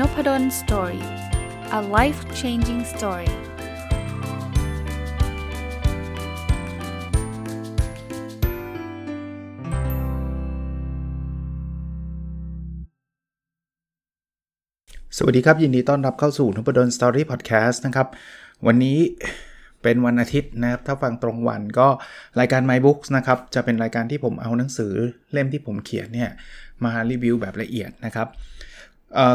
Nopadol Story a life changing story สวัสดีครับ ยินดีต้อนรับเข้าสู่นพดล Story พอดแคสต์นะครับ วันนี้เป็นวันอาทิตย์นะครับ ถ้าฟังตรงวันก็รายการ My Books นะครับ จะเป็นรายการที่ผมเอาหนังสือเล่มที่ผมเขียนเนี่ย มารีวิวแบบละเอียดนะครับ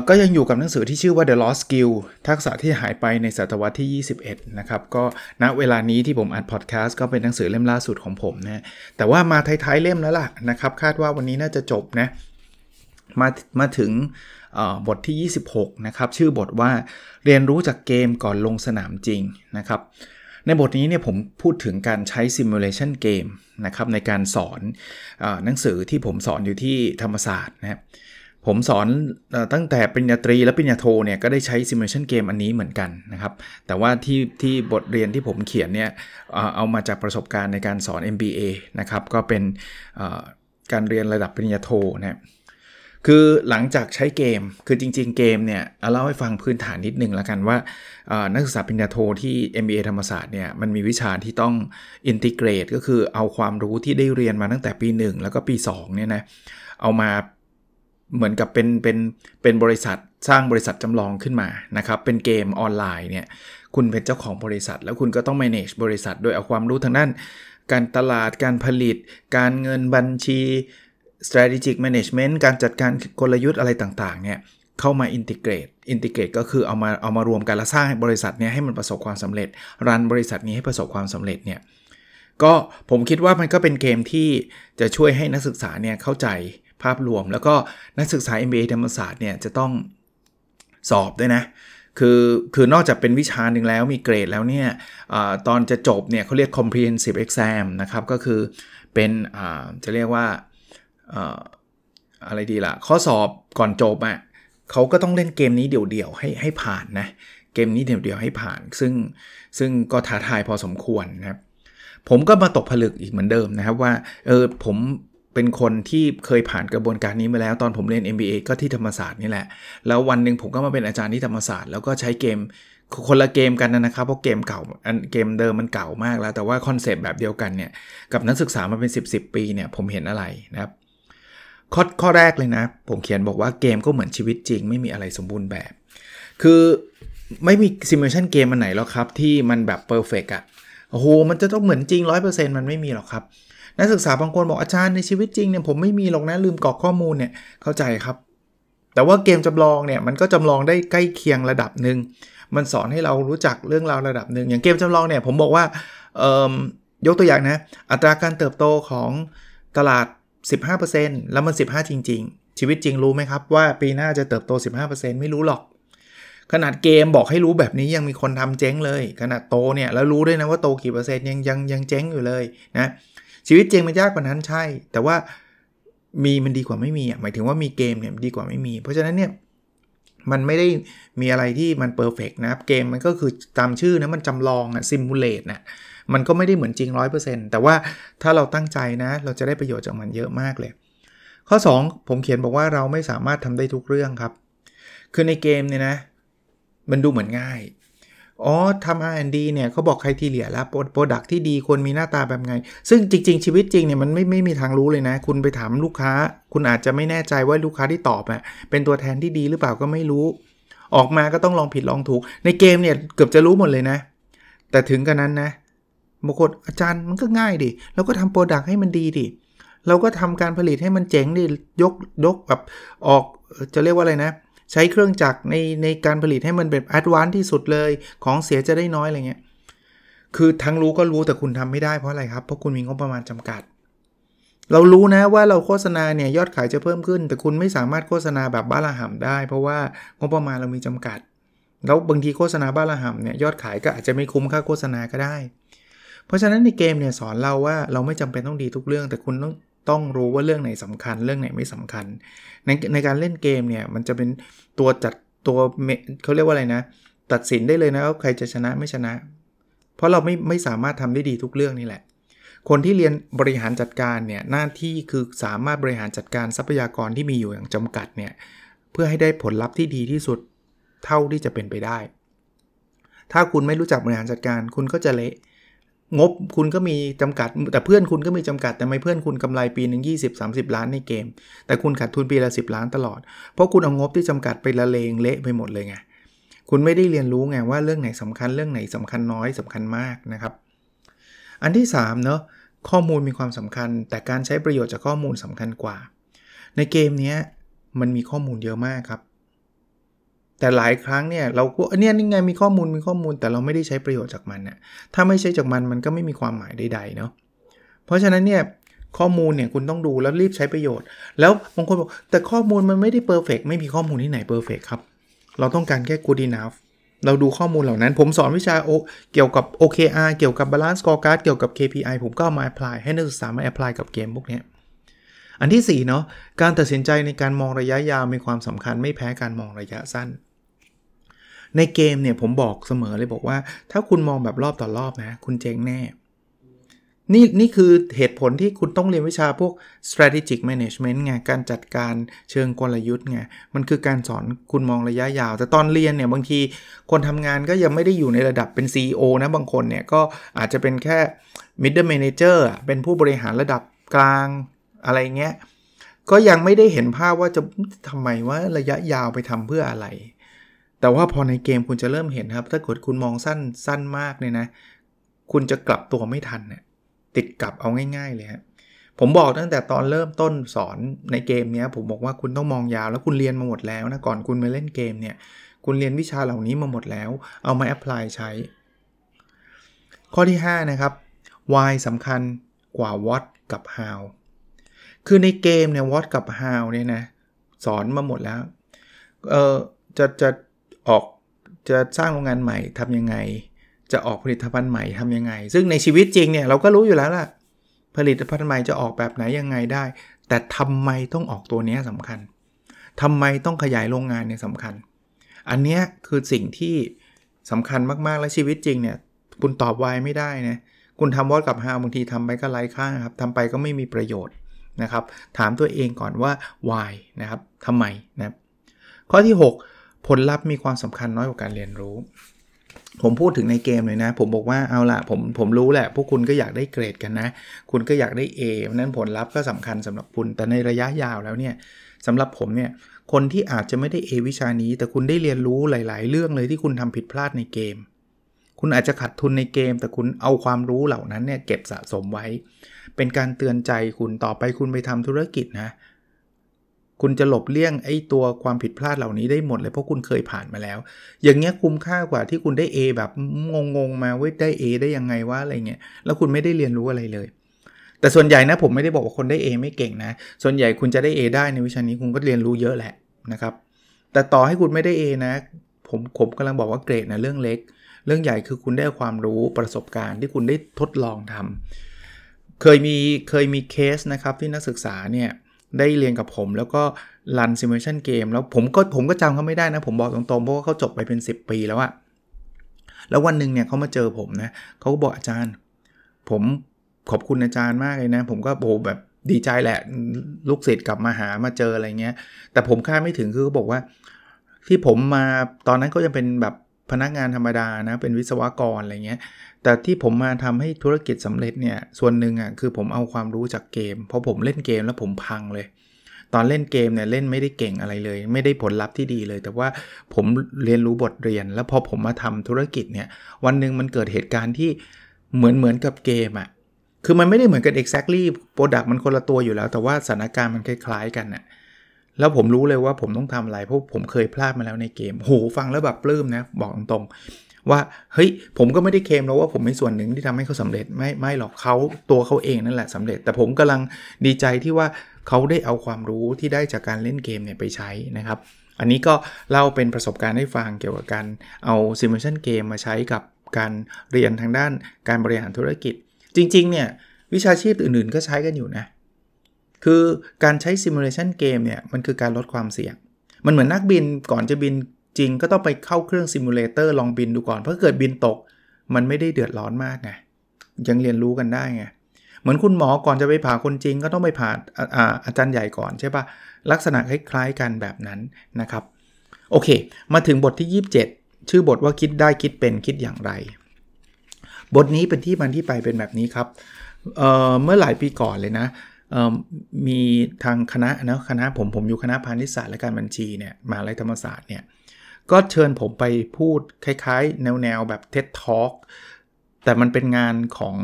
ก็ยังอยู่กับหนังสือที่ชื่อว่า The Lost Skill ทักษะที่หายไปในศตวรรษที่ 21 นะครับ ก็ณเวลานี้ที่ผมอัดพอดแคสต์ก็เป็นหนังสือเล่มล่าสุดของผมนะแต่ว่ามาท้ายๆเล่มแล้วล่ะนะครับ คาดว่าวันนี้น่าจะจบนะ มามาถึงบทที่ 26 นะครับ ชื่อบทว่าเรียนรู้จากเกมก่อนลงสนามจริงนะครับ ในบทนี้เนี่ยผมพูดถึงการใช้ simulation game นะครับในการสอนอหนังสือที่ผมสอนอยู่ที่ธรรมศาสตร์นะครับ ผมสอนตั้งแต่ปริญญาตรีและปริญญาโทเนี่ยก็ได้ใช้ simulation game อันนี้เหมือนกันนะครับ แต่ว่าที่ที่บทเรียนที่ผมเขียนเนี่ยเอามาจากประสบการณ์ในการสอน MBA นะครับ ก็เป็นการเรียนระดับปริญญาโทนะคือหลังจากใช้เกม คือจริง ๆ เกมเนี่ยเล่าให้ฟังพื้นฐานนิดนึงแล้วกันว่านักศึกษาปริญญาโทที่ MBA ธรรมศาสตร์เนี่ยมันมีวิชาที่ต้องอินทิเกรตก็คือเอาความรู้ที่ได้เรียนมาตั้งแต่ปี 1 แล้วก็ปี2เนี่ยนะเอามา เหมือนกับเป็นเป็นเป็นบริษัทสร้างบริษัทจำลองขึ้นมานะครับ เป็นเกมออนไลน์เนี่ยคุณเป็นเจ้าของบริษัท แล้วคุณก็ต้อง manage บริษัทโดยเอาความรู้ทางด้าน การตลาดการผลิต การเงินบัญชี strategic management การจัดการกลยุทธ์อะไรต่างๆเนี่ยเข้ามาอินทิเกรตอินทิเกรตก็คือเอามาเอามารวมกันแล้วสร้างบริษัทนี้ให้มันประสบความสำเร็จ รันบริษัทนี้ให้ประสบความสำเร็จเนี่ยก็ผมคิดว่ามันก็เป็นเกมที่จะช่วยให้นักศึกษาเนี่ยเข้าใจ ภาพรวม แล้วก็นักศึกษา MBA ธรรมศาสตร์เนี่ยจะต้องสอบด้วยนะคือคือนอกจากเป็นวิชาหนึ่งแล้วมีเกรดแล้วเนี่ยอตอนจะจบเนี่ยเขาเรียก comprehensive exam นะครับก็คือเป็นจะเรียกว่าอะไรดีล่ะ ข้อสอบก่อนจบอ่ะเขาก็ต้องเล่นเกมนี้เดี่ยวๆให้ให้ผ่านนะเกมนี้เดี่ยวๆให้ผ่าน ซึ่งซึ่งก็ท้าทายพอสมควรนะครับผมก็มาตกผลึกอีกเหมือนเดิมนะครับว่าเออผม เป็นคนที่เคยผ่านกระบวนการนี้มาแล้วตอนผมเรียน MBA ก็ที่ธรรมศาสตร์นี่แหละ แล้ววันหนึ่งผมก็มาเป็นอาจารย์ที่ธรรมศาสตร์แล้วก็ใช้เกมคนละเกมกันนะครับเพราะเกมเก่าอันเกมเดิมมันเก่ามากแล้ว แต่ว่า concept แบบเดียวกันเนี่ยกับนักศึกษามาเป็น 10ๆปีเนี่ยผมเห็นอะไรนะครับข้อข้อแรกเลยนะ ผมเขียนบอกว่าเกมก็เหมือนชีวิตจริง ไม่มีอะไรสมบูรณ์แบบ คือไม่มี simulation เกมมันไหนแล้วครับ ที่มันแบบ perfect อะโอ้โหมันจะต้องเหมือนจริง 100%มันไม่มีหรอกครับ นักศึกษาบางคนบอกอาจารย์ในชีวิตจริงเนี่ยผมไม่มีหรอกนะลืมกรอกข้อมูลเนี่ยเข้าใจครับ แต่ว่าเกมจำลองเนี่ยมันก็จำลองได้ใกล้เคียงระดับหนึ่งมันสอนให้เรารู้จักเรื่องราวระดับหนึ่งอย่างเกมจำลองเนี่ยผมบอกว่ายกตัวอย่างนะอัตราการเติบโตของตลาด 15%แล้วมัน 15 จริง ๆ ชีวิตจริงรู้ไหมครับว่าปีหน้าจะเติบโต 15%ไม่รู้หรอกขนาดเกมบอกให้รู้แบบนี้ยังมีคนทำเจ๊งเลย ขนาดโตเนี่ยแล้วรู้ด้วยนะว่าโตกี่เปอร์เซ็นต์ยังยังยังเจ๊งอยู่เลยนะ ชีวิตจริงมันยากกว่านั้นใช่ แต่ว่ามีมันดีกว่าไม่มีอะหมายถึงว่ามีเกมเนี่ยดีกว่าไม่มี เพราะฉะนั้นเนี่ยมันไม่ได้มีอะไรที่มันเพอร์เฟกนะครับ เกมมันก็คือตามชื่อนะมันจำลองอะซิมูเลตนะมันก็ไม่ได้เหมือนจริง 100%แต่ว่าถ้าเราตั้งใจนะ เราจะได้ประโยชน์จากมันเยอะมากเลย ข้อ 2 ผมเขียนบอกว่าเราไม่สามารถทำได้ทุกเรื่องครับ คือในเกมเนี่ยนะ มันดูเหมือนง่าย อ๋อทำ R&D เนี่ยเขาบอกใครทีเหลียแล้วโปรดักที่ดีควรมีหน้าตาแบบไง ซึ่งจริง ๆ ชีวิตจริงเนี่ยมันไม่ไม่มีทางรู้เลยนะ คุณไปถามลูกค้า คุณอาจจะไม่แน่ใจว่าลูกค้าที่ตอบอะเป็นตัวแทนที่ดีหรือเปล่าก็ไม่รู้ ออกมาก็ต้องลองผิดลองถูก ในเกมเนี่ยเกือบจะรู้หมดเลยนะ แต่ถึงกระนั้นนะบางคนอาจารย์มันก็ง่ายดิเราก็ทำ product ให้มันดีดิเราก็ทำการผลิตให้มันเจ๋งดิยกยกแบบออกจะเรียกว่าอะไรนะ ใช้เครื่องจักรในในการผลิตให้มันแบบ advance ที่สุดเลย ของเสียจะได้น้อยอะไรเงี้ย คือทั้งรู้ก็รู้แต่คุณทำไม่ได้เพราะอะไรครับ เพราะคุณมีงบประมาณจำกัด เรารู้นะว่าเราโฆษณาเนี่ยยอดขายจะเพิ่มขึ้น แต่คุณไม่สามารถโฆษณาแบบบ้าระห่ำได้ เพราะว่างบประมาณเรามีจำกัด แล้วบางทีโฆษณาบ้าระห่ำเนี่ยยอดขายก็อาจจะไม่คุ้มค่าโฆษณาก็ได้ เพราะฉะนั้นในเกมเนี่ยสอนเราว่าเราไม่จำเป็นต้องดีทุกเรื่อง แต่คุณต้อง ต้องรู้ว่าเรื่องไหนสำคัญ เรื่องไหนไม่สำคัญ ในในการเล่นเกมเนี่ยมันจะเป็นตัวจัดตัวเขาเรียกว่าอะไรนะ ตัดสินได้เลยนะว่าใครจะชนะไม่ชนะ เพราะเราไม่ไม่สามารถทำได้ดีทุกเรื่องนี่แหละ คนที่เรียนบริหารจัดการเนี่ยหน้าที่คือสามารถบริหารจัดการทรัพยากรที่มีอยู่อย่างจำกัดเนี่ยเพื่อให้ได้ผลลัพธ์ที่ดีที่สุดเท่าที่จะเป็นไปได้ ถ้าคุณไม่รู้จักบริหารจัดการคุณก็จะเละ งบคุณก็มีจำกัด แต่เพื่อนคุณก็มีจำกัด แต่ไม่เพื่อนคุณกำไรปีหนึ่ง20 30 ล้านในเกม แต่คุณขาดทุนปีละ 10 ล้านตลอด เพราะคุณเอางบที่จำกัดไปละเลงเละไปหมดเลยไงคุณไม่ได้เรียนรู้ไงว่าเรื่องไหนสำคัญเรื่องไหนสำคัญน้อยสำคัญมากนะครับ อันที่3เนาะข้อมูลมีความสำคัญ แต่การใช้ประโยชน์จากข้อมูลสำคัญกว่า ในเกมนี้มันมีข้อมูลเยอะมากครับ แต่หลายครั้งเนี่ยเราก็เนี่ยนี่ไงมีข้อมูลมีข้อมูลแต่เราไม่ได้ใช้ประโยชน์จากมันน่ะถ้าไม่ใช้จากมันมันก็ไม่มีความหมายใดๆเนาะเพราะฉะนั้นเนี่ยข้อมูลเนี่ยคุณต้องดูแล้วรีบใช้ประโยชน์ แล้วบางคนบอกแต่ข้อมูลมันไม่ได้ perfect ไม่มีข้อมูลที่ไหน perfect ครับ เราต้องการแค่ good enough เราดูข้อมูลเหล่านั้น ผมสอนวิชาโอเกี่ยวกับ OKR เกี่ยวกับ balance scorecard เกี่ยวกับ KPI ผมก็ามา apply ให้นักศึกษามา apply กับเกมพวกนี้อันที่4เนาะการตัดสินใจในการมองระยะยาวมีความสำคัญไม่แพ้การมองระยะสั้น ในเกมเนี่ยผมบอกเสมอเลยบอกว่า ถ้าคุณมองแบบรอบต่อรอบนะ คุณเจ๊งแน่ นี่นี่คือเหตุผลที่คุณต้องเรียนวิชาพวก strategic management ไงการจัดการเชิงกลยุทธ์ไงมันคือการสอนคุณมองระยะยาว แต่ตอนเรียนเนี่ยบางทีคนทำงานก็ยังไม่ได้อยู่ในระดับเป็น CEO นะบางคนเนี่ยก็อาจจะเป็นแค่ middle manager เป็นผู้บริหารระดับกลางอะไรเงี้ยก็ยังไม่ได้เห็นภาพว่าจะทำไมว่าระยะยาวไปทำเพื่ออะไร แต่ว่าพอในเกมคุณจะเริ่มเห็นครับ ถ้าเกิดคุณมองสั้นสั้นมากเนี่ยนะ คุณจะกลับตัวไม่ทันเนี่ยติดกลับเอาง่าย ๆ เลยฮะผมบอกตั้งแต่ตอนเริ่มต้นสอนในเกมเนี้ยผมบอกว่าคุณต้องมองยาวแล้วคุณเรียนมาหมดแล้วนะก่อนคุณมาเล่นเกมเนี่ย คุณเรียนวิชาเหล่านี้มาหมดแล้ว เอามาแอพพลายใช้ ข้อที่ 5 นะครับ why สำคัญกว่า what กับ how คือในเกมเนี่ย what กับ how เนี่ยนะสอนมาหมดแล้วเออจะจะ ออกจะสร้างโรงงานใหม่ทำยังไง จะออกผลิตภัณฑ์ใหม่ทำยังไง ซึ่งในชีวิตจริงเนี่ยเราก็รู้อยู่แล้วล่ะ ผลิตภัณฑ์ใหม่จะออกแบบไหนยังไงได้ แต่ทำไมต้องออกตัวนี้สำคัญทำไมต้องขยายโรงงานเนี่ยสำคัญ อันนี้คือสิ่งที่สำคัญมากๆและชีวิตจริงเนี่ยคุณตอบวไม่ได้นะคุณทำวอดกับฮาบางทีทำไปก็ไร้ค่าครับทำไปก็ไม่มีประโยชน์นะครับ ถามตัวเองก่อนว่า why นะครับทำไมนะครับข้อที่ 6 ผลลัพธ์มีความสำคัญน้อยกว่าการเรียนรู้ ผมพูดถึงในเกมเลยนะ ผมบอกว่าเอาละผมผมรู้แหละ พวกคุณก็อยากได้เกรดกันนะ คุณก็อยากได้ A นั้นผลลัพธ์ก็สำคัญสำหรับคุณ แต่ในระยะยาวแล้วเนี่ยสำหรับผมเนี่ยคนที่อาจจะไม่ได้ A วิชานี้ แต่คุณได้เรียนรู้หลาย ๆ เรื่องเลยที่คุณทำผิดพลาดในเกม คุณอาจจะขาดทุนในเกม แต่คุณเอาความรู้เหล่านั้นเนี่ยเก็บสะสมไว้ เป็นการเตือนใจคุณต่อไปคุณไปทำธุรกิจนะ คุณจะหลบเลี่ยงไอ้ตัวความผิดพลาดเหล่านี้ได้หมดเลยเพราะคุณเคยผ่านมาแล้ว อย่างเงี้ยคุ้มค่ากว่าที่คุณได้ A แบบงงๆมาเว้ยได้ A ได้ยังไงวะอะไรเงี้ยแล้วคุณไม่ได้เรียนรู้อะไรเลย แต่ส่วนใหญ่นะผมไม่ได้บอกว่าคนได้ A ไม่เก่งนะ ส่วนใหญ่คุณจะได้ A ได้ในวิชานี้คุณก็เรียนรู้เยอะแหละนะครับแต่ต่อให้คุณไม่ได้ A นะผมผมกำลังบอกว่าเกรดนะเรื่องเล็ก เรื่องใหญ่คือคุณได้ความรู้ประสบการณ์ที่คุณได้ทดลองทำเคยมีเคยมีเคสนะครับที่นักศึกษาเนี่ย ได้เรียนกับผม แล้วก็รันซิมูเลชันเกมแล้วผมก็ผมก็จำเขาไม่ได้นะ ผมบอกตรงๆ เพราะว่าเขาจบไปเป็น 10 ปีแล้วอะแล้ววันหนึ่งเนี่ยเขามาเจอผมนะเขาก็บอกอาจารย์ ผมขอบคุณอาจารย์มากเลยนะ ผมก็โอ้แบบดีใจแหละ ลูกศิษย์กลับมาหามาเจออะไรเงี้ย แต่ผมคาดไม่ถึงคือเขาบอกว่า ที่ผมมาตอนนั้นก็จะเป็นแบบ พนักงานธรรมดานะเป็นวิศวกรอะไรเงี้ยแต่ที่ผมมาทำให้ธุรกิจสำเร็จเนี่ยส่วนหนึ่งอะคือผมเอาความรู้จากเกม เพราะผมเล่นเกมแล้วผมพังเลย ตอนเล่นเกมเนี่ยเล่นไม่ได้เก่งอะไรเลย ไม่ได้ผลลัพธ์ที่ดีเลย แต่ว่าผมเรียนรู้บทเรียน แล้วพอผมมาทำธุรกิจเนี่ยวันหนึ่งมันเกิดเหตุการณ์ที่เหมือนเหมือนกับเกมอะคือมันไม่ได้เหมือนกัน exactly product มันคนละตัวอยู่แล้ว แต่ว่าสถานการณ์มันคล้ายๆกันน่ะ แล้วผมรู้เลยว่าผมต้องทำอะไรเพราะผมเคยพลาดมาแล้วในเกมโหฟังแล้วแบบปลื้มนะ บอกตรงๆ ว่าเฮ้ยผมก็ไม่ได้เคมแล้วว่าผมเป็นส่วนหนึ่งที่ทำให้เขาสำเร็จไม่ไม่หรอกเขาตัวเขาเองนั่นแหละสำเร็จ แต่ผมกำลังดีใจที่ว่าเขาได้เอาความรู้ที่ได้จากการเล่นเกมเนี่ยไปใช้นะครับ อันนี้ก็เล่าเป็นประสบการณ์ให้ฟังเกี่ยวกับการเอา simulation เกมมาใช้กับการเรียนทางด้านการบริหารธุรกิจ จริงๆเนี่ยวิชาชีพอื่นๆก็ใช้กันอยู่นะ คือการใช้ simulation เกมเนี่ยมันคือการลดความเสี่ยง มันเหมือนนักบินก่อนจะบินจริงก็ต้องไปเข้าเครื่อง simulator ลองบินดูก่อน เพราะเกิดบินตก มันไม่ได้เดือดร้อนมากไงยังเรียนรู้กันได้ไงเหมือนคุณหมอก่อนจะไปผ่าคนจริง ก็ต้องไปผ่าอาอาจารย์ใหญ่ก่อนใช่ปะลักษณะคล้ายๆกันแบบนั้นนะครับ โอเค มาถึงบทที่ 27 ชื่อบทว่าคิดได้คิดเป็นคิดอย่างไร บทนี้เป็นที่มันที่ไปเป็นแบบนี้ครับเมื่อหลายปีก่อนเลยนะ มีทางคณะนะคณะผมผมอยู่คณะพาณิชยศาสตร์และการบัญชีเนี่ยมหาลัยธรรมศาสตร์เนี่ยก็เชิญผมไปพูดคล้ายๆ แนวๆแบบเท็ดทอล์กแต่มันเป็นงานของ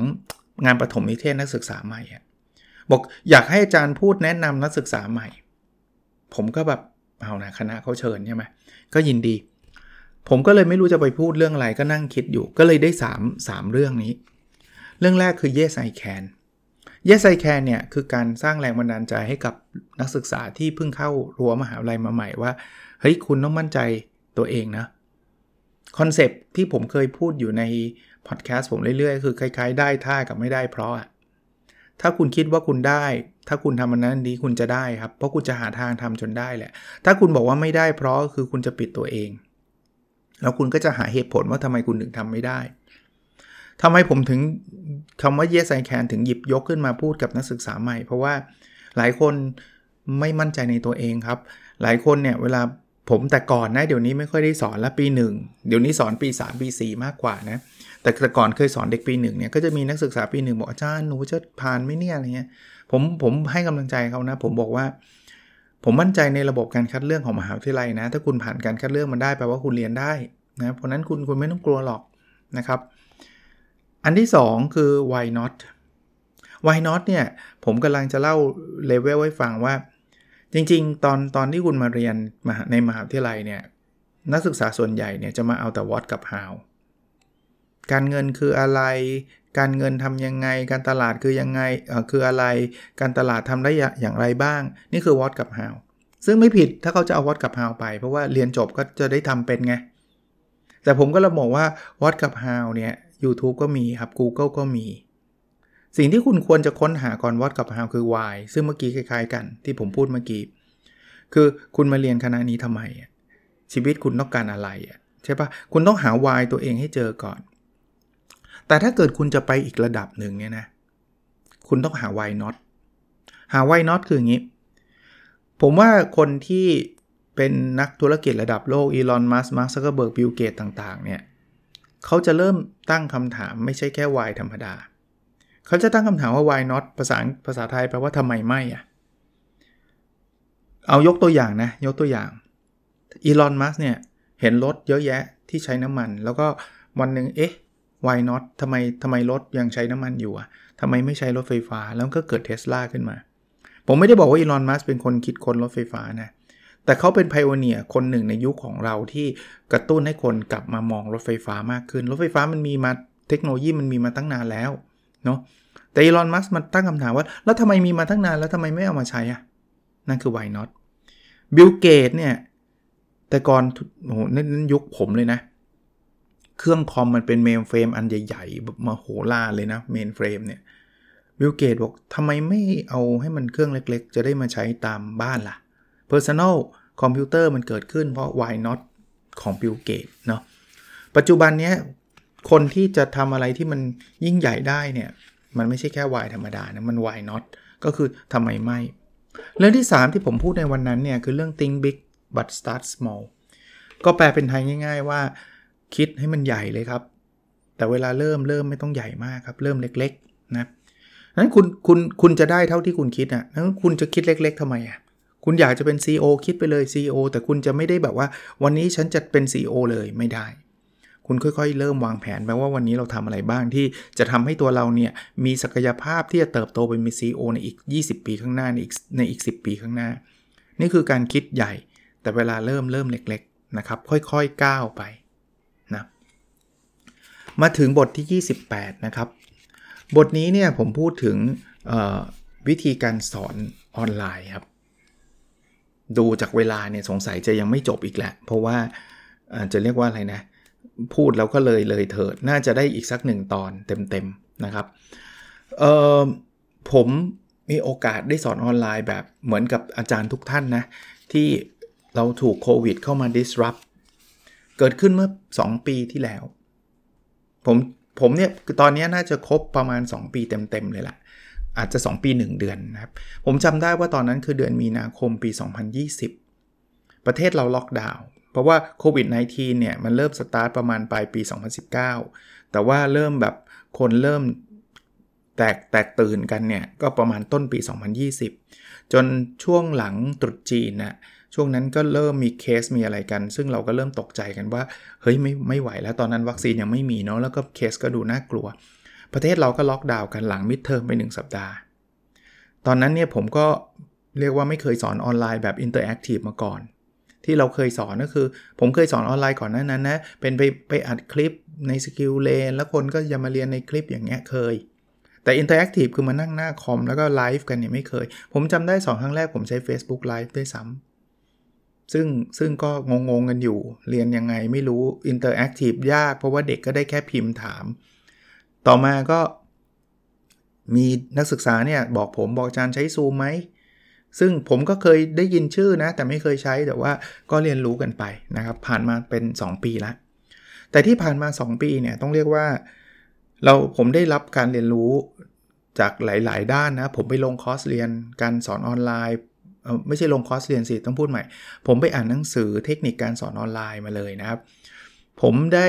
งานประถมนิเทศนักศึกษาใหม่บอกอยากให้อาจารย์พูดแนะนำนักศึกษาใหม่ ผมก็แบบเอานะคณะเขาเชิญใช่ไหมก็ยินดี ผมก็เลยไม่รู้จะไปพูดเรื่องอะไรก็นั่งคิดอยู่ ก็เลยได้ 3 3 เรื่องนี้ เรื่องแรกคือ yes I can yes I can เนี่ยคือการสร้างแรงบันดาลใจให้กับนักศึกษาที่เพิ่งเข้ารั้วมหาวิทยาลัยมาใหม่ว่า เฮ้ย คุณต้องมั่นใจตัวเองนะคอนเซปที่ผมเคยพูดอยู่ในพอดแคสต์ผมเรื่อยๆ คือคล้ายๆ ได้ท่ากับไม่ได้เพราะถ้าคุณคิดว่าคุณได้ ถ้าคุณทำมันนั้นดีคุณจะได้ครับ เพราะคุณจะหาทางทำจนได้แหละ ถ้าคุณบอกว่าไม่ได้เพราะคือคุณจะปิดตัวเอง แล้วคุณก็จะหาเหตุผลว่าทำไมคุณถึงทำไม่ได้ทำไมผมถึง คำว่า yes I can ถึงหยิบยกขึ้นมาพูดกับนักศึกษาใหม่ เพราะว่าหลายคนไม่มั่นใจในตัวเองครับ หลายคนเนี่ยเวลาผมแต่ก่อนนะเดี๋ยวนี้ไม่ค่อยได้สอนละปี 1 เดี๋ยวนี้สอนปี 3 ปี 4 มากกว่านะแต่แต่ก่อนเคยสอนเด็กปีหนึ่งเนี่ยก็จะมีนักศึกษาปีหนึ่งบอกอาจารย์หนูจะผ่านไหมเนี่ยอะไรเงี้ยผมผมให้กำลังใจเขานะ ผมบอกว่า ผมมั่นใจในระบบการคัดเลือกของมหาวิทยาลัยนะ ถ้าคุณผ่านการคัดเลือกมันได้แปลว่าคุณเรียนได้นะเพราะนั้นคุณคุณไม่ต้องกลัวหรอกนะครับ อันที่ 2 คือ why not why not เนี่ย ผมกำลังจะเล่าเลเวลให้ฟังว่า จริงๆ ตอนตอนที่คุณมาเรียนในมหาวิทยาลัยเนี่ย นักศึกษาส่วนใหญ่เนี่ยจะมาเอาแต่ what กับ how การเงินคืออะไร การเงินทำยังไง การตลาดคือยังไงคืออะไร การตลาดทำได้อย่างไรบ้าง นี่คือ what กับ how ซึ่งไม่ผิดถ้าเขาจะเอา what กับ how ไป เพราะว่าเรียนจบก็จะได้ทำเป็นไง แต่ผมก็ระบอกว่า what กับ how เนี่ย YouTube ก็มีครับ Google ก็มี สิ่งที่คุณควรจะค้นหาก่อน what กับ how คือ why ซึ่งเมื่อกี้คล้ายๆกันที่ผมพูดเมื่อกี้ คือคุณมาเรียนคณะนี้ทำไม ชีวิตคุณต้องการอะไรใช่ปะคุณต้องหา why ตัวเองให้เจอก่อน แต่ถ้าเกิดคุณจะไปอีกระดับหนึ่งเนี่ยนะ คุณต้องหา why not หา why not คืออย่างนี้ ผมว่าคนที่เป็นนักธุรกิจระดับโลกอีลอน มัสก์ มาร์คซักเกอร์เบิร์ก บิลเกตส์ต่าง ๆ เนี่ย เขาจะเริ่มตั้งคำถามไม่ใช่แค่ why ธรรมดา เขาจะตั้งคำถามว่า why not ภาษาภาษาไทยแปลว่าทำไมไม่อะเอายกตัวอย่างนะ ยกตัวอย่างอีลอนมัสก์เนี่ย เห็นรถเยอะแยะที่ใช้น้ำมัน แล้วก็วันหนึ่งเอ๊ะ why not ทำไมทำไมรถยังใช้น้ำมันอยู่อะทำไมไม่ใช้รถไฟฟ้า แล้วก็เกิดเทสลาขึ้นมา ผมไม่ได้บอกว่าอีลอนมัสเป็นคนคิดค้นรถไฟฟ้านะ แต่เขาเป็นไพโอเนียคนหนึ่งในยุคของเราที่กระตุ้นให้คนกลับมามองรถไฟฟ้ามากขึ้น รถไฟฟ้ามันมีมาเทคโนโลยีมันมีมาตั้งนานแล้วเนาะแต่อีลอนมัสมันตั้งคำถามว่า แล้วทำไมมีมาตั้งนานแล้วทำไมไม่เอามาใช้อะนั่นคือ why not บิลเกตส์เนี่ย แต่ก่อนโอ้โหนั่นยุคผมเลยนะ เครื่องคอมมันเป็น mainframe อันใหญ่ๆมโหฬารเลยนะ mainframe เนี่ยบิลเกตส์บอกทำไมไม่เอาให้มันเครื่องเล็กๆ จะได้มาใช้ตามบ้านล่ะ Personal คอมพิวเตอร์มันเกิดขึ้นเพราะ why not ของบิลเกตส์เนาะปัจจุบันนี้คนที่จะทำอะไรที่มันยิ่งใหญ่ได้เนี่ยมันไม่ใช่แค่ why ธรรมดานะมัน why not ก็คือทำไมไม่ เรื่องที่ 3 ที่ผมพูดในวันนั้นเนี่ยคือเรื่อง think big but start small ก็แปลเป็นไทยง่าย ๆ ว่า คิดให้มันใหญ่เลยครับ แต่เวลาเริ่มเริ่มไม่ต้องใหญ่มากครับ เริ่มเล็ก ๆ นะนั้นคุณคุณคุณจะได้เท่าที่คุณคิดอะนั้นคุณจะคิดเล็ก ๆทำไมอะ คุณอยากจะเป็น CEO คิดไปเลย CEO แต่คุณจะไม่ได้แบบว่า วันนี้ฉันจะเป็น CEO เลยไม่ได้ คุณค่อยๆ เริ่มวางแผนไปว่าวันนี้เราทำอะไรบ้างที่จะทำให้ตัวเราเนี่ยมีศักยภาพที่จะเติบโตเป็นมี CEO ในอีก 20 ปีข้างหน้าในอีกในอีก 10 ปีข้างหน้า นี่คือการคิดใหญ่ แต่เวลาเริ่มเริ่มเล็กๆนะครับค่อยๆก้าวไปนะมาถึงบทที่ 28 นะครับ บทนี้เนี่ยผมพูดถึงวิธีการสอนออนไลน์ครับ ดูจากเวลาเนี่ยสงสัยจะยังไม่จบอีกแหละ เพราะว่าจะเรียกว่าอะไรนะ พูดแล้วก็เลยเลยเถิด น่าจะได้อีกสักหนึ่งตอนเต็มๆนะครับผมมีโอกาสได้สอนออนไลน์แบบเหมือนกับอาจารย์ทุกท่านนะ ที่เราถูกโควิดเข้ามา disrupt เกิดขึ้นเมื่อ 2 ปีที่แล้ว ผมผมเนี่ยตอนนี้น่าจะครบประมาณ 2 ปีเต็ม ๆ เลยแหละ อาจจะ 2 ปี 1 เดือนนะครับ ผมจำได้ว่าตอนนั้นคือเดือนมีนาคมปี 2020 ประเทศเราล็อกดาวน์เพราะว่าโควิด -19 เนี่ย มันเริ่มสตาร์ทประมาณปลายปี 2019 แต่ว่าเริ่มแบบคนเริ่มแตกแตกตื่นกันเนี่ย ก็ประมาณต้นปี 2020 จนช่วงหลังตรุษจีนน่ะช่วงนั้นก็เริ่มมีเคสมีอะไรกัน ซึ่งเราก็เริ่มตกใจกันว่า เฮ้ยไม่ไม่ไหวแล้วตอนนั้นวัคซีนยังไม่มีเนาะแล้วก็เคสก็ดูน่ากลัว ประเทศเราก็ล็อกดาวน์กันหลัง midterm ไป 1 สัปดาห์ ตอนนั้นเนี่ยผมก็เรียกว่าไม่เคยสอนออนไลน์แบบ interactive มาก่อน ที่เราเคยสอนก็คือ ผมเคยสอนออนไลน์ก่อนนั้นนั้นนะเป็นไปไปอัดคลิปใน SkillLane แล้วคนก็จะมาเรียนในคลิปอย่างเงี้ยเคย แต่ interactive คือมานั่งหน้าคอมแล้วก็ไลฟ์กันเนี่ยไม่เคย ผมจำได้ 2 ครั้งแรกผมใช้ Facebook Live ด้วยซ้ำซึ่งซึ่งก็งงๆกันอยู่ เรียนยังไงไม่รู้ interactive ยาก เพราะว่าเด็กก็ได้แค่พิมพ์ถาม ต่อมาก็มีนักศึกษาเนี่ยบอกผมบอกอาจารย์ใช้ซูมไหม ซึ่งผมก็เคยได้ยินชื่อนะ แต่ไม่เคยใช้แต่ว่าก็เรียนรู้กันไปนะครับ ผ่านมาเป็น 2 ปีล้วแต่ที่ผ่านมา 2 ปีเนี่ยต้องเรียกว่าเราผมได้รับการเรียนรู้จากหลาย ๆ ด้านนะ ผมไปลงคอร์สเรียนการสอนออนไลน์ไม่ใช่ลงคอร์สเรียนสิต้องพูดใหม่ ผมไปอ่านหนังสือเทคนิคการสอนออนไลน์มาเลยนะครับ ผมได้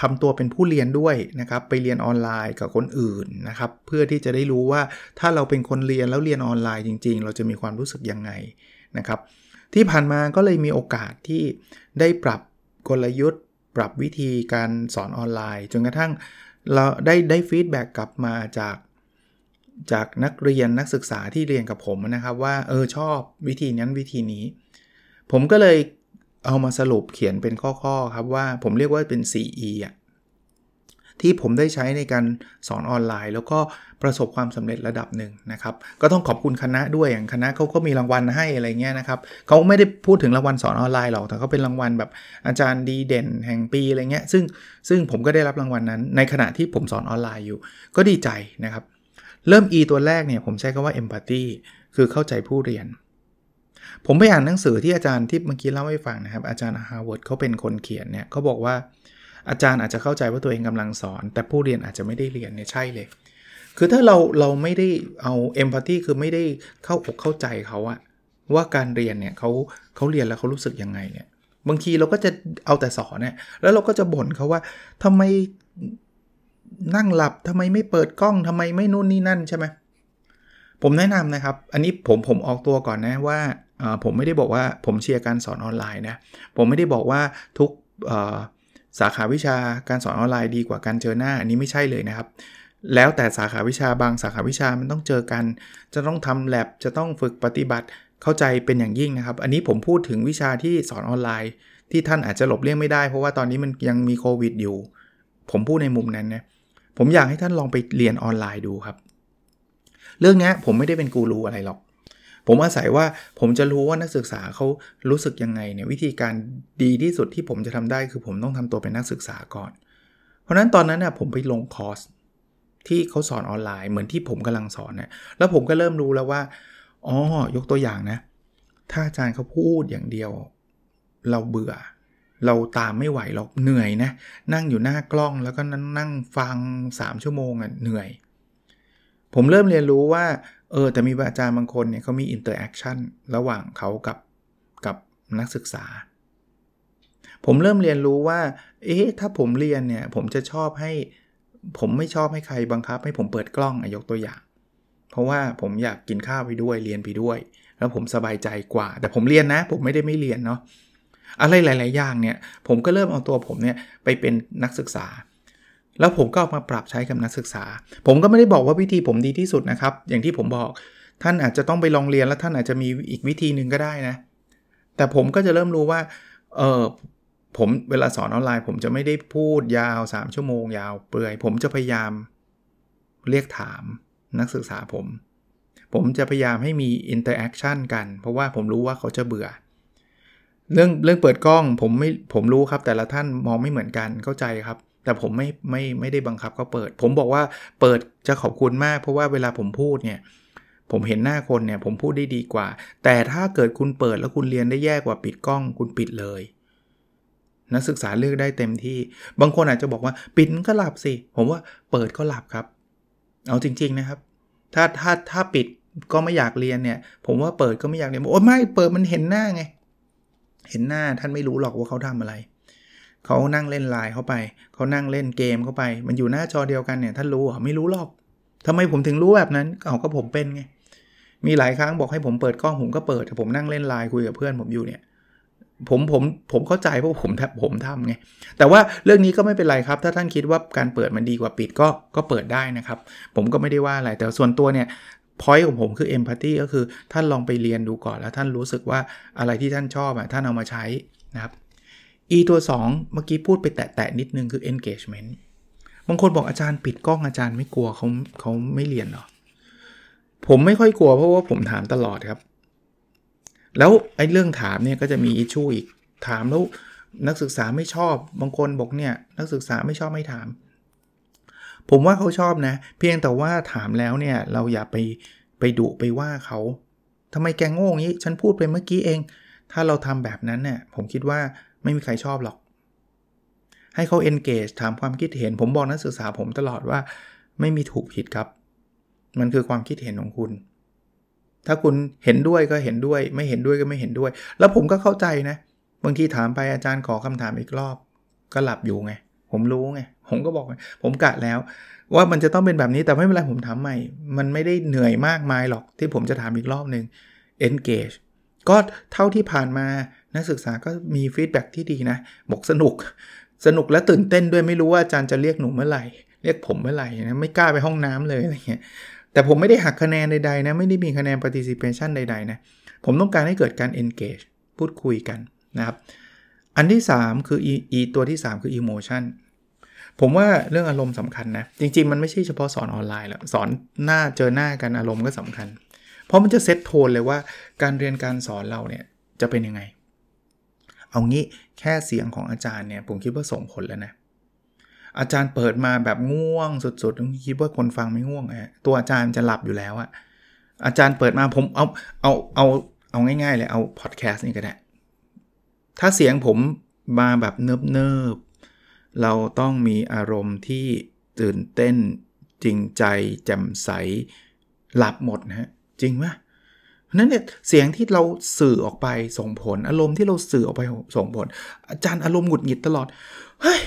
ทำตัวเป็นผู้เรียนด้วยนะครับไปเรียนออนไลน์กับคนอื่นนะครับเพื่อที่จะได้รู้ว่าถ้าเราเป็นคนเรียนแล้วเรียนออนไลน์จริง ๆ เราจะมีความรู้สึกยังไงนะครับที่ผ่านมาก็เลยมีโอกาสที่ได้ปรับกลยุทธ์ ปรับวิธีการสอนออนไลน์จนกระทั่งเราได้ได้ feedback กลับมาจากจากนักเรียนนักศึกษาที่เรียนกับผมนะครับว่าเออชอบวิธีนั้นวิธีนี้ ผมก็เลย เอามาสรุปเขียนเป็นข้อๆครับว่าผมเรียกว่าเป็น 4E อะที่ผมได้ใช้ในการสอนออนไลน์ แล้วก็ประสบความสำเร็จระดับหนึ่งนะครับ ก็ต้องขอบคุณคณะด้วยอย่างคณะเขาก็มีรางวัลให้อะไรเงี้ยนะครับเขาไม่ได้พูดถึงรางวัลสอนออนไลน์หรอกแต่เขาเป็นรางวัลแบบอาจารย์ดีเด่นแห่งปีอะไรเงี้ยซึ่งซึ่งผมก็ได้รับรางวัลนั้น ในขณะที่ผมสอนออนไลน์อยู่ ก็ดีใจนะครับ เริ่ม E ตัวแรกเนี่ยผมใช้คำว่า empathy คือเข้าใจผู้เรียน ผมไปอ่านหนังสือที่อาจารย์ที่เมื่อกี้เล่าให้ฟังนะครับ อาจารย์ฮาร์วาร์ดเขาเป็นคนเขียนเนี่ยเขาบอกว่าอาจารย์อาจจะเข้าใจว่าตัวเองกำลังสอน แต่ผู้เรียนอาจจะไม่ได้เรียนเนี่ยใช่เลย คือถ้าเราเราไม่ได้เอา empathy คือไม่ได้เข้าอกเข้าใจเขาอะว่าการเรียนเนี่ยเขาเขาเรียนแล้วเขารู้สึกยังไงเนี่ยบางทีเราก็จะเอาแต่สอนเนี่ยแล้วเราก็จะบ่นเขาว่าทำไมนั่งหลับทำไมไม่เปิดกล้องทำไมไม่นู่นนี่นั่นใช่ไหมผมแนะนำนะครับ อันนี้ผมผมออกตัวก่อนนะว่า ผมไม่ได้บอกว่าผมเชียร์การสอนออนไลน์นะ ผมไม่ได้บอกว่าทุกสาขาวิชาการสอนออนไลน์ดีกว่าการเจอหน้าอันนี้ไม่ใช่เลยนะครับ แล้วแต่สาขาวิชาบางสาขาวิชามันต้องเจอกัน จะต้องทำแ lab จะต้องฝึกปฏิบัติเข้าใจเป็นอย่างยิ่งนะครับ อันนี้ผมพูดถึงวิชาที่สอนออนไลน์ ที่ท่านอาจจะหลบเลี่ยงไม่ได้เพราะว่าตอนนี้มันยังมีโควิดอยู่ ผมพูดในมุมนั้นนะผมอยากให้ท่านลองไปเรียนออนไลน์ดูครับ เรื่องนี้ผมไม่ได้เป็นกูรูอะไรหรอก ผมอาศัยว่าผมจะรู้ว่านักศึกษาเขารู้สึกยังไงเนี่ยวิธีการดีที่สุดที่ผมจะทำได้คือผมต้องทำตัวเป็นนักศึกษาก่อน เพราะนั้นตอนนั้นน่ะผมไปลงคอร์สที่เขาสอนออนไลน์เหมือนที่ผมกำลังสอนเนะแล้วผมก็เริ่มรู้แล้วว่าอ๋อยกตัวอย่างนะ ถ้าอาจารย์เขาพูดอย่างเดียว เราเบื่อ เราตามไม่ไหวเราเหนื่อยนะ นั่งอยู่หน้ากล้องแล้วก็นั่งฟัง 3 ชั่วโมงอะเหนื่อย ผมเริ่มเรียนรู้ว่า เออแต่มีอาจารย์บางคนเนี่ยเขามี interaction ระหว่างเขากับกับนักศึกษา ผมเริ่มเรียนรู้ว่า เอ๊ะถ้าผมเรียนเนี่ยผมจะชอบให้ผมไม่ชอบให้ใครบังคับ ให้ผมเปิดกล้องยกตัวอย่าง เพราะว่าผมอยากกินข้าวไปด้วยเรียนไปด้วย แล้วผมสบายใจกว่า แต่ผมเรียนนะ ผมไม่ได้ไม่เรียนเนาะอะไรหลาย ๆ อย่างเนี่ย ผมก็เริ่มเอาตัวผมเนี่ยไปเป็นนักศึกษา แล้วผมก็เอามาปรับใช้กับนักศึกษา ผมก็ไม่ได้บอกว่าวิธีผมดีที่สุดนะครับ อย่างที่ผมบอก ท่านอาจจะต้องไปลองเรียนแล้วท่านอาจจะมีอีกวิธีหนึ่งก็ได้นะ แต่ผมก็จะเริ่มรู้ว่า เออผมเวลาสอนออนไลน์ ผมจะไม่ได้พูดยาว 3 ชั่วโมงยาวเปลือย ผมจะพยายามเรียกถามนักศึกษาผม ผมจะพยายามให้มี interaction กัน เพราะว่าผมรู้ว่าเขาจะเบื่อ เรื่องเรื่องเปิดกล้องผมไม่ผมรู้ครับแต่ละท่านมองไม่เหมือนกันเข้าใจครับ แต่ผมไม่ไม่ไม่ได้บังคับเขาเปิด ผมบอกว่าเปิดจะขอบคุณมาก เพราะว่าเวลาผมพูดเนี่ยผมเห็นหน้าคนเนี่ยผมพูดได้ดีกว่า แต่ถ้าเกิดคุณเปิดแล้วคุณเรียนได้แย่กว่าปิดกล้องคุณปิดเลย นักศึกษาเลือกได้เต็มที่ บางคนอาจจะบอกว่าปิดก็หลับสิ ผมว่าเปิดก็หลับครับ เอาจริง ๆนะครับ ถ้าถ้าถ้าปิดก็ไม่อยากเรียนเนี่ย ผมว่าเปิดก็ไม่อยากเรียนโอ้ไม่เปิดมันเห็นหน้าไง เห็นหน้าท่านไม่รู้หรอกว่าเขาทำอะไร เขานั่งเล่นไลน์เข้าไป เขานั่งเล่นเกมเข้าไป มันอยู่หน้าจอเดียวกันเนี่ยท่านรู้เหรอไม่รู้หรอกทำไมผมถึงรู้แบบนั้นเอาก็ผมเป็นไงมีหลายครั้งบอกให้ผมเปิดกล้องผมก็เปิดแต่ผมนั่งเล่นไลน์คุยกับเพื่อนผมอยู่เนี่ยผมผมผมเข้าใจเพราะผมผมทำไงแต่ว่าเรื่องนี้ก็ไม่เป็นไรครับ ถ้าท่านคิดว่าการเปิดมันดีกว่าปิดก็ก็เปิดได้นะครับ ผมก็ไม่ได้ว่าอะไร แต่ส่วนตัวเนี่ยพอยของผมคือเอมพัตตีก็คือท่านลองไปเรียนดูก่อนแล้วท่านรู้สึกว่าอะไรที่ท่านชอบอะท่านเอามาใช้นะครับ e ตัว 2 เมื่อกี้พูดไปแตะๆนิดนึงคือ engagement บางคนบอกอาจารย์ปิดกล้องอาจารย์ไม่กลัวเขาเขาไม่เรียนหรอ ผมไม่ค่อยกลัวเพราะว่าผมถามตลอดครับ แล้วไอ้เรื่องถามเนี่ยก็จะมีอิชชูอีกถามแล้วนักศึกษาไม่ชอบบางคนบอกเนี่ยนักศึกษาไม่ชอบไม่ถาม ผมว่าเขาชอบนะ เพียงแต่ว่าถามแล้วเนี่ยเราอย่าไปไปดุไปว่าเขาทำไมแกงโง่งี้ ฉันพูดไปเมื่อกี้เอง ถ้าเราทำแบบนั้นเนี่ยผมคิดว่า ไม่มีใครชอบหรอก ให้เขา engage ถามความคิดเห็น ผมบอกนักศึกษาผมตลอดว่า ไม่มีถูกผิดครับ มันคือความคิดเห็นของคุณ ถ้าคุณเห็นด้วยก็เห็นด้วย ไม่เห็นด้วยก็ไม่เห็นด้วย แล้วผมก็เข้าใจนะ บางทีถามไปอาจารย์ขอคำถามอีกรอบ ก็หลับอยู่ไง ผมรู้ไง ผมก็บอก ผมกะแล้ว ว่ามันจะต้องเป็นแบบนี้ แต่ไม่เป็นไรผมถามใหม่ มันไม่ได้เหนื่อยมากมายหรอก ที่ผมจะถามอีกรอบหนึ่ง engage ก็เท่าที่ผ่านมานักศึกษาก็มีฟีดแบ็ที่ดีนะ บอกสนุก สนุกและตื่นเต้นด้วยไม่รู้ว่าอาจารย์จะเรียกหนูเมื่อไหร่ เรียกผมเมื่อไหร่นะไม่กล้าไปห้องน้ำเลยอะไรเงี้ยแต่ผมไม่ได้หักคะแนนใดๆนะ ไม่ได้มีคะแนน participation ใดๆนะ ผมต้องการให้เกิดการ engage พูดคุยกันนะครับ อันที่ 3 คือ e, e ตัวที่ 3 คือ emotion ผมว่าเรื่องอารมณ์สำคัญนะ จริง ๆ มันไม่ใช่เฉพาะสอนออนไลน์แล้วสอนหน้าเจอหน้ากันอารมณ์ก็สำคัญ เพราะมันจะเซตโทนเลยว่าการเรียนการสอนเราเนี่ยจะเป็นยังไง เอางี้แค่เสียงของอาจารย์เนี่ยผมคิดว่าส่งผลแล้วนะอาจารย์เปิดมาแบบง่วงสุดๆคิดว่าคนฟังไม่ง่วงอะตัวอาจารย์จะหลับอยู่แล้วอะอาจารย์เปิดมาผมเอาเอาเอาเอาง่ายๆเลยเอาพอดแคสต์นี่ก็ได้ถ้าเสียงผมมาแบบเนิบๆเราต้องมีอารมณ์ที่ตื่นเต้นจริงใจแจ่มใสหลับหมดนะฮะ จริงไหมนั้นเนี่ยเสียงที่เราสื่อออกไปส่งผล อารมณ์ที่เราสื่อออกไปส่งผล อาจารย์อารมณ์หงุดหงิดตลอดเฮ้ย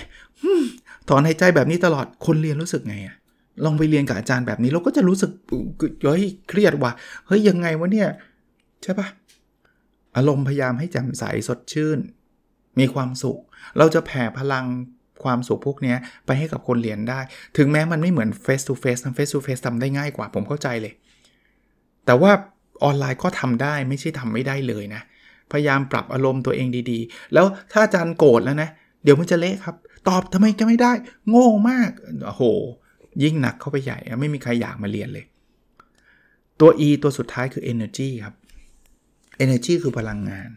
ถอนหายใจแบบนี้ตลอดคนเรียนรู้สึกไงอะลองไปเรียนกับอาจารย์แบบนี้เราก็จะรู้สึกเฮ้ยเครียดว่ะเฮ้ยยังไงวะเนี่ยใช่ปะอารมณ์พยายามให้แจ่มใสสดชื่น มีความสุข เราจะแผ่พลังความสุขพวกนี้ไปให้กับคนเรียนได้ ถึงแม้มันไม่เหมือน face to face ทำ face to face ทำได้ง่ายกว่าผมเข้าใจเลย แต่ว่าออนไลน์ก็ทำได้ไม่ใช่ทำไม่ได้เลยนะ พยายามปรับอารมณ์ตัวเองดีๆ แล้วถ้าอาจารย์โกรธแล้วนะ เดี๋ยวมันจะเละครับ ตอบทำไมจะไม่ได้ โง่มากโอ้โห ยิ่งหนักเข้าไปใหญ่ไม่มีใครอยากมาเรียนเลย ตัว E ตัวสุดท้ายคือ energy ครับ energy คือพลังงาน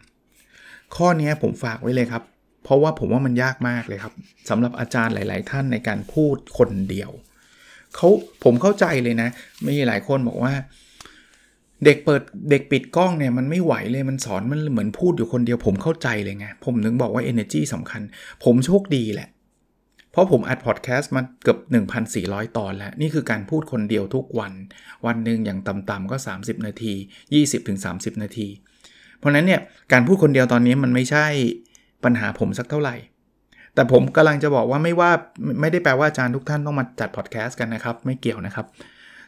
ข้อนี้ผมฝากไว้เลยครับ เพราะว่าผมว่ามันยากมากเลยครับสำหรับอาจารย์หลาย ๆ ท่านในการพูดคนเดียวเขาผมเข้าใจเลยนะ มีหลายคนบอกว่า เด็กเปิดเด็กปิดกล้องเนี่ยมันไม่ไหวเลยมันสอนมันเหมือนพูดอยู่คนเดียวผมเข้าใจเลยไง ผมถึงบอกว่า energy สำคัญ ผมโชคดีแหละ เพราะผมอัดพอดแคสต์มาเกือบ 1,400 ตอนแล้ว นี่คือการพูดคนเดียวทุกวัน วันหนึ่งอย่างต่ำๆก็ 30 นาที 20-30 นาที เพราะนั้นเนี่ยการพูดคนเดียวตอนนี้มันไม่ใช่ปัญหาผมสักเท่าไหร่ แต่ผมกำลังจะบอกว่าไม่ว่าไม่ได้แปลว่าอาจารย์ทุกท่านต้องมาจัดพอดแคสต์กันนะครับ ไม่เกี่ยวนะครับ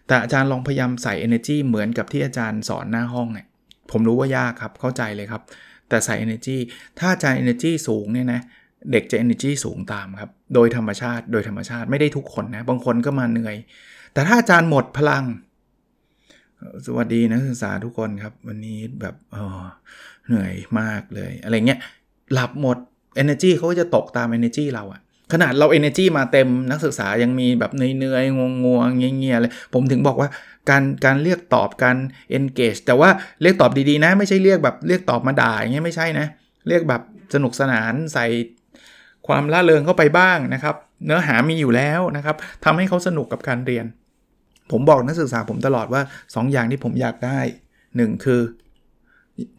แต่อาจารย์ลองพยายามใส่ energy เหมือนกับที่อาจารย์สอนหน้าห้องเนี่ยผมรู้ว่ายากครับเข้าใจเลยครับ แต่ใส่ energy ถ้าอาจารย์ energy สูงเนี่ยนะเด็กจะ energy สูงตามครับ โดยธรรมชาติโดยธรรมชาติไม่ได้ทุกคนนะบางคนก็มาเหนื่อย แต่ถ้าอาจารย์หมดพลัง สวัสดีนักศึกษาทุกคนครับ วันนี้แบบเออเหนื่อยมากเลย อะไรเงี้ยหลับหมด energy เขาก็จะตกตาม energy เราอะ ขนาดเรา energy มาเต็มนักศึกษายังมีแบบเหนื่อยๆงงๆเงี้ยๆเลยผมถึงบอกว่าการการเรียกตอบการ engage แต่ว่าเรียกตอบดีๆนะไม่ใช่เรียกแบบเรียกตอบมาด่าอย่างเงี้ยไม่ใช่นะ เรียกแบบสนุกสนานใส่ความล่าเริงเข้าไปบ้างนะครับ เนื้อหามีอยู่แล้วนะครับทำให้เขาสนุกกับการเรียน ผมบอกนักศึกษาผมตลอดว่า 2ออย่างที่ผมอยากได้ 1 คือ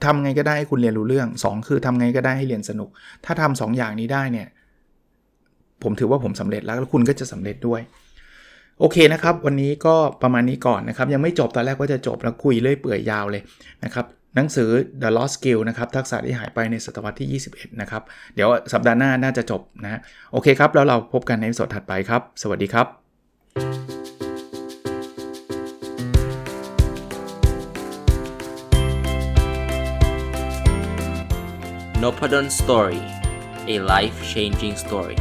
ทำไงก็ได้ให้คุณเรียนรู้เรื่อง 2 คือทำไงก็ได้ให้เรียนสนุก ถ้าทำ2อย่างนี้ได้เนี่ย ผมถือว่าผมสำเร็จแล้วแล้วคุณก็จะสำเร็จด้วย โอเคนะครับ วันนี้ก็ประมาณนี้ก่อนนะครับ ยังไม่จบตอนแรกว่าจะจบแล้วคุยเรื่อยเปื่อยยาวเลยนะครับหนังสือ The Lost Skill นะครับ ทักษะที่หายไปในศตวรรษที่ 21 นะครับ เดี๋ยวสัปดาห์หน้าน่าจะจบนะ โอเคครับ แล้วเราพบกันในสดถัดไปครับ สวัสดีครับ n o p a d o n Story a life changing story